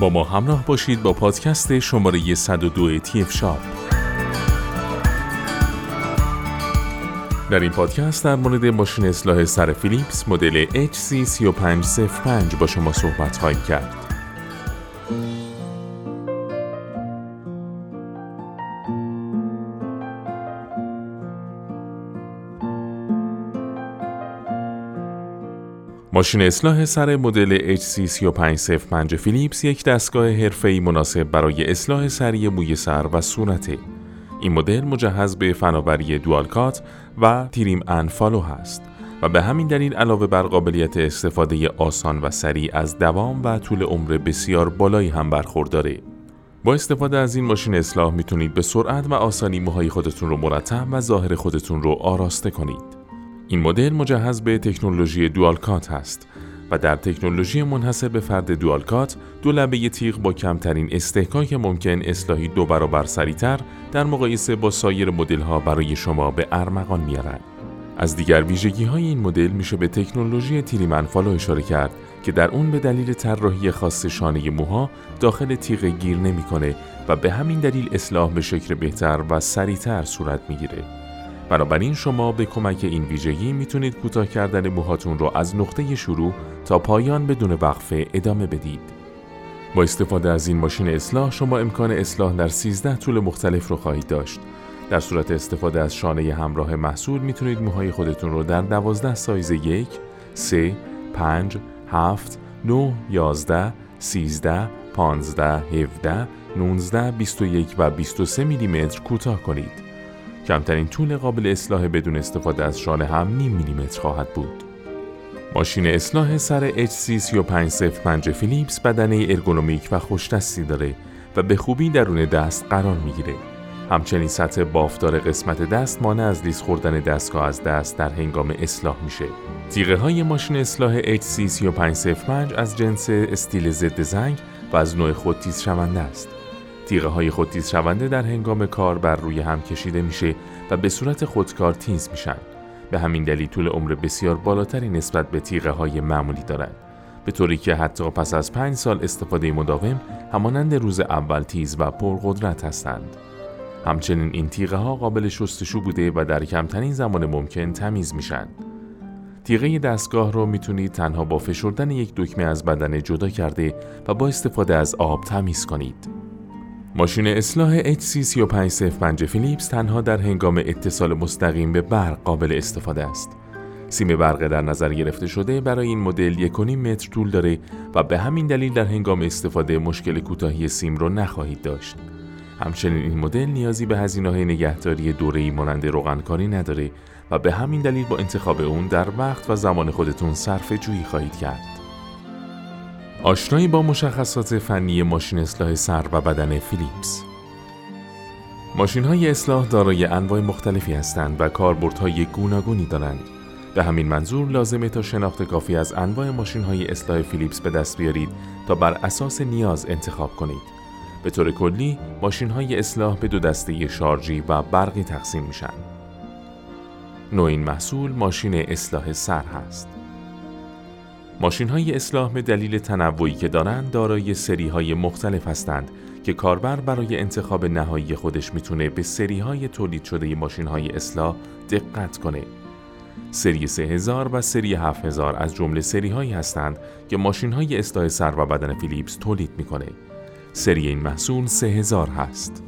با ما همراه باشید با پادکست شماره 102 تیف شاپ در این پادکست در مورد ماشین اصلاح سر فیلیپس مدل HC3505 با شما صحبت خواهیم کرد. ماشین اصلاح سر مدل HC3505 فیلیپس یک دستگاه حرفه‌ای مناسب برای اصلاح سری موی سر و صورته. این مدل مجهز به فناوری دوالکات و تیریم انفالو هست و به همین دلیل علاوه بر قابلیت استفاده آسان و سریع از دوام و طول عمر بسیار بالایی هم برخورداره. با استفاده از این ماشین اصلاح می‌تونید به سرعت و آسانی موهای خودتون رو مرتب و ظاهر خودتون رو آراسته کنید. این مدل مجهز به تکنولوژی دوالکات هست و در تکنولوژی منحصر به فرد دوالکات دو لبه تیغ با کمترین استحکاک ممکن اصلاحی دو برابر سریعتر در مقایسه با سایر مدل ها برای شما به ارمغان میارن. از دیگر ویژگی های این مدل میشه به تکنولوژی تیریمنفالو اشاره کرد که در اون به دلیل طراحی خاص شانه موها داخل تیغ گیر نمی‌کنه و به همین دلیل اصلاح به شکل بهتر و سریعتر صورت می‌گیره. بنابراین شما به کمک این ویژگی می‌تونید کوتاه کردن موهاتون رو از نقطه شروع تا پایان بدون وقفه ادامه بدید. با استفاده از این ماشین اصلاح شما امکان اصلاح در 13 طول مختلف رو خواهید داشت. در صورت استفاده از شانه همراه محصول می‌تونید موهای خودتون رو در 12 سایز 1, 3, 5, 7, 9, 11, 13, 15, 17, 19, 21 و 23 میلیمتر کوتاه کنید. کمترین طول قابل اصلاح بدون استفاده از شانه هم نیم میلیمتر خواهد بود. ماشین اصلاح سر HC3505 فیلیپس بدنه ارگونومیک و خوشدستی داره و به خوبی درون دست قرار می‌گیره. همچنین سطح بافتار قسمت دست مانع از لیز خوردن دستگاه از دست در هنگام اصلاح میشه. تیغه های ماشین اصلاح HC3505 از جنس استیل ضد زنگ و از نوع خود تیز شونده است. تیغه های خود تیز شونده در هنگام کار بر روی هم کشیده میشه و به صورت خودکار تیز میشن. به همین دلیل طول عمر بسیار بالاتری نسبت به تیغه های معمولی دارند. به طوری که حتی پس از پنج سال استفاده مداوم همانند روز اول تیز و پرقدرت هستند. همچنین این تیغه ها قابل شستشو بوده و در کمترین زمان ممکن تمیز میشن. تیغه دستگاه رو می‌تونید تنها با فشردن یک دکمه از بدن جدا کرده و با استفاده از آب تمیز کنید. ماشین اصلاح HC3505 فیلیپس تنها در هنگام اتصال مستقیم به برق قابل استفاده است. سیم برق در نظر گرفته شده برای این مدل یک متر طول داره و به همین دلیل در هنگام استفاده مشکل کوتاهی سیم رو نخواهید داشت. همچنین این مدل نیازی به هزینه های نگهداری دوره‌ای مانند روغنکاری نداره و به همین دلیل با انتخاب اون در وقت و زمان خودتون صرف جویی خواهید کرد. آشنایی با مشخصات فنی ماشین اصلاح سر و بدن فیلیپس ماشین های اصلاح دارای انواع مختلفی هستند و کاربردهای گوناگونی دارند. به همین منظور لازمه تا شناخت کافی از انواع ماشین های اصلاح فیلیپس به دست بیارید تا بر اساس نیاز انتخاب کنید. به طور کلی ماشین های اصلاح به دو دسته شارژی و برقی تقسیم میشن. نوع این محصول ماشین اصلاح سر هست. ماشین های اصلاح به دلیل تنوعی که دارند دارای سری های مختلف هستند که کاربر برای انتخاب نهایی خودش می‌تونه به سری های تولید شده ماشین های اصلاح دقت کنه. سری 3000 و سری 7000 از جمله سری هایی هستند که ماشین های اصلاح سر و بدن فیلیپس تولید می‌کنه. سری این محصول 3000 هست.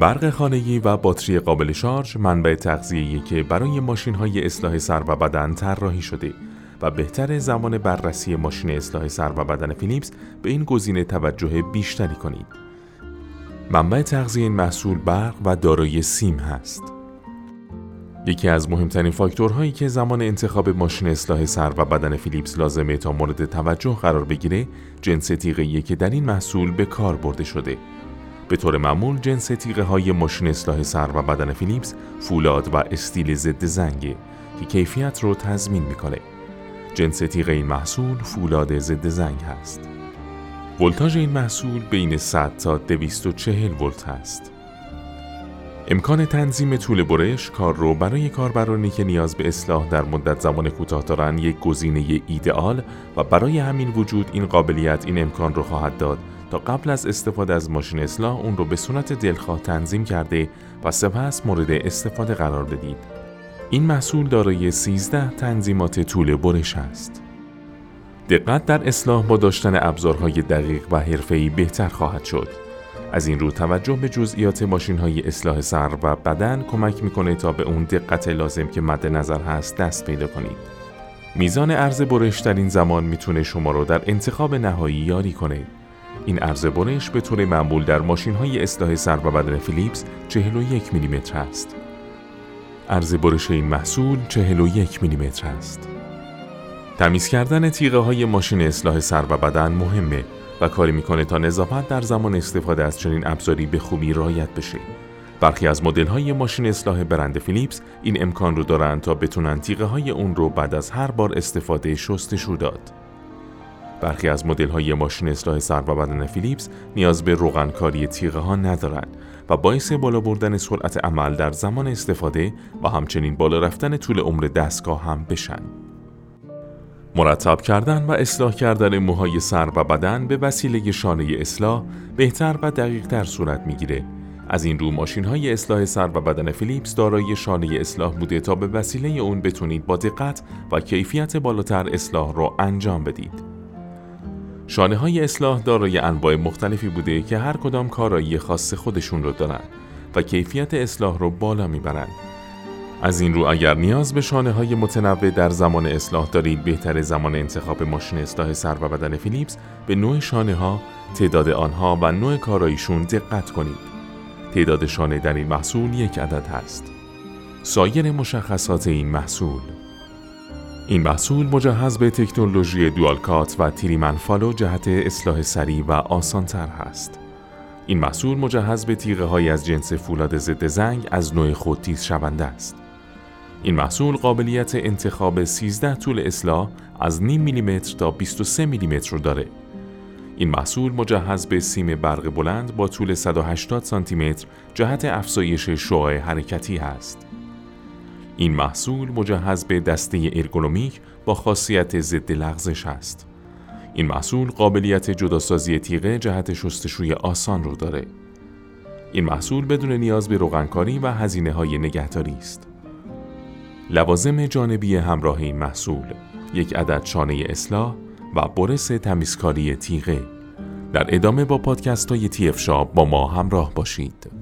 برق خانگی و باتری قابل شارژ منبع تغذیه‌ای که برای ماشین های اصلاح سر و بدن طراحی شده و بهتر زمان بررسی ماشین اصلاح سر و بدن فیلیپس به این گزینه توجه بیشتری کنید. منبع تغذیه این محصول برق و دارای سیم هست. یکی از مهمترین فاکتورهایی که زمان انتخاب ماشین اصلاح سر و بدن فیلیپس لازمه تا مورد توجه قرار بگیره جنس تیغه که در این محصول به کار برده شده. به طور معمول جنس تیغه های ماشین اصلاح سر و بدن فیلیپس فولاد و استیل ضد زنگه که کیفیت رو تضمین می‌کنه. جنس تیغ این محصول فولاد ضد زنگ هست. ولتاژ این محصول بین 100 تا 240 ولت است. امکان تنظیم طول برش کار رو برای کاربرانی که نیاز به اصلاح در مدت زمان کوتاه دارند یک گزینه ایدئال و برای همین وجود این قابلیت این امکان رو خواهد داد تا قبل از استفاده از ماشین اصلاح اون رو به صورت دلخواه تنظیم کرده و سپس مورد استفاده قرار بدید. این محصول دارای 13 تنظیمات طول برش است. دقت در اصلاح با داشتن ابزارهای دقیق و حرفه‌ای بهتر خواهد شد. از این رو توجه به جزئیات ماشین های اصلاح سر و بدن کمک می‌کنه تا به اون دقت لازم که مد نظر هست دست پیدا کنید. میزان عرض برش در این زمان می‌تونه شما رو در انتخاب نهایی یاری کنه. این عرض برش به طور معمول در ماشین های اصلاح سر و بدن فیلیپس 41 میلیمتر است. عرض برش این محصول 41 میلیمتر است. تمیز کردن تیغه های ماشین اصلاح سر و بدن مهمه و کاری می‌کنه تا نظافت در زمان استفاده از چنین ابزاری به خوبی رعایت بشه. برخی از مدل های ماشین اصلاح برند فیلیپس این امکان رو دارند تا بتونن تیغه های اون رو بعد از هر بار استفاده شستشو داد. برخی از مدل های ماشین اصلاح سر و بدن فیلیپس نیاز به روغنکاری تیغه ها ندارند و باعث بالا بردن سرعت عمل در زمان استفاده و همچنین بالا رفتن طول عمر دستگاه هم بشن. مرتب کردن و اصلاح کردن موهای سر و بدن به وسیله شانه اصلاح بهتر و دقیق تر صورت می‌گیره. از این رو ماشین های اصلاح سر و بدن فیلیپس دارای شانه اصلاح بوده تا به وسیله اون بتونید با دقت و کیفیت بالاتر اصلاح را انجام بدید. شانه های اصلاح دارای انواع مختلفی بوده که هر کدام کارایی خاص خودشون رو دارن و کیفیت اصلاح رو بالا می‌برند. از این رو اگر نیاز به شانه های متنوع در زمان اصلاح دارید بهتر زمان انتخاب ماشین اصلاح سر و بدن فیلیپس به نوع شانه ها، تعداد آنها و نوع کارایشون دقت کنید. تعداد شانه در این محصول یک عدد هست. سایر مشخصات این محصول این محصول مجهز به تکنولوژی دوالکات و تریمن فالو جهت اصلاح سریع و آسانتر هست. این محصول مجهز به تیغه های از جنس فولاد ضد زنگ از نوع خود تیز شونده است. این محصول قابلیت انتخاب 13 طول اصلاح از نیم میلیمتر تا 23 میلیمتر رو داره. این محصول مجهز به سیم برق بلند با طول 180 سانتی متر جهت افزایش شعاع حرکتی است. این محصول مجهز به دسته ارگونومیک با خاصیت ضد لغزش است. این محصول قابلیت جداسازی تیغه جهت شستشوی آسان رو داره. این محصول بدون نیاز به روغنکاری و هزینه های نگهداری است. لوازم جانبی همراه این محصول یک عدد شانه اصلاح و برس تمیزکاری تیغه در ادامه با پادکست های تی با ما همراه باشید.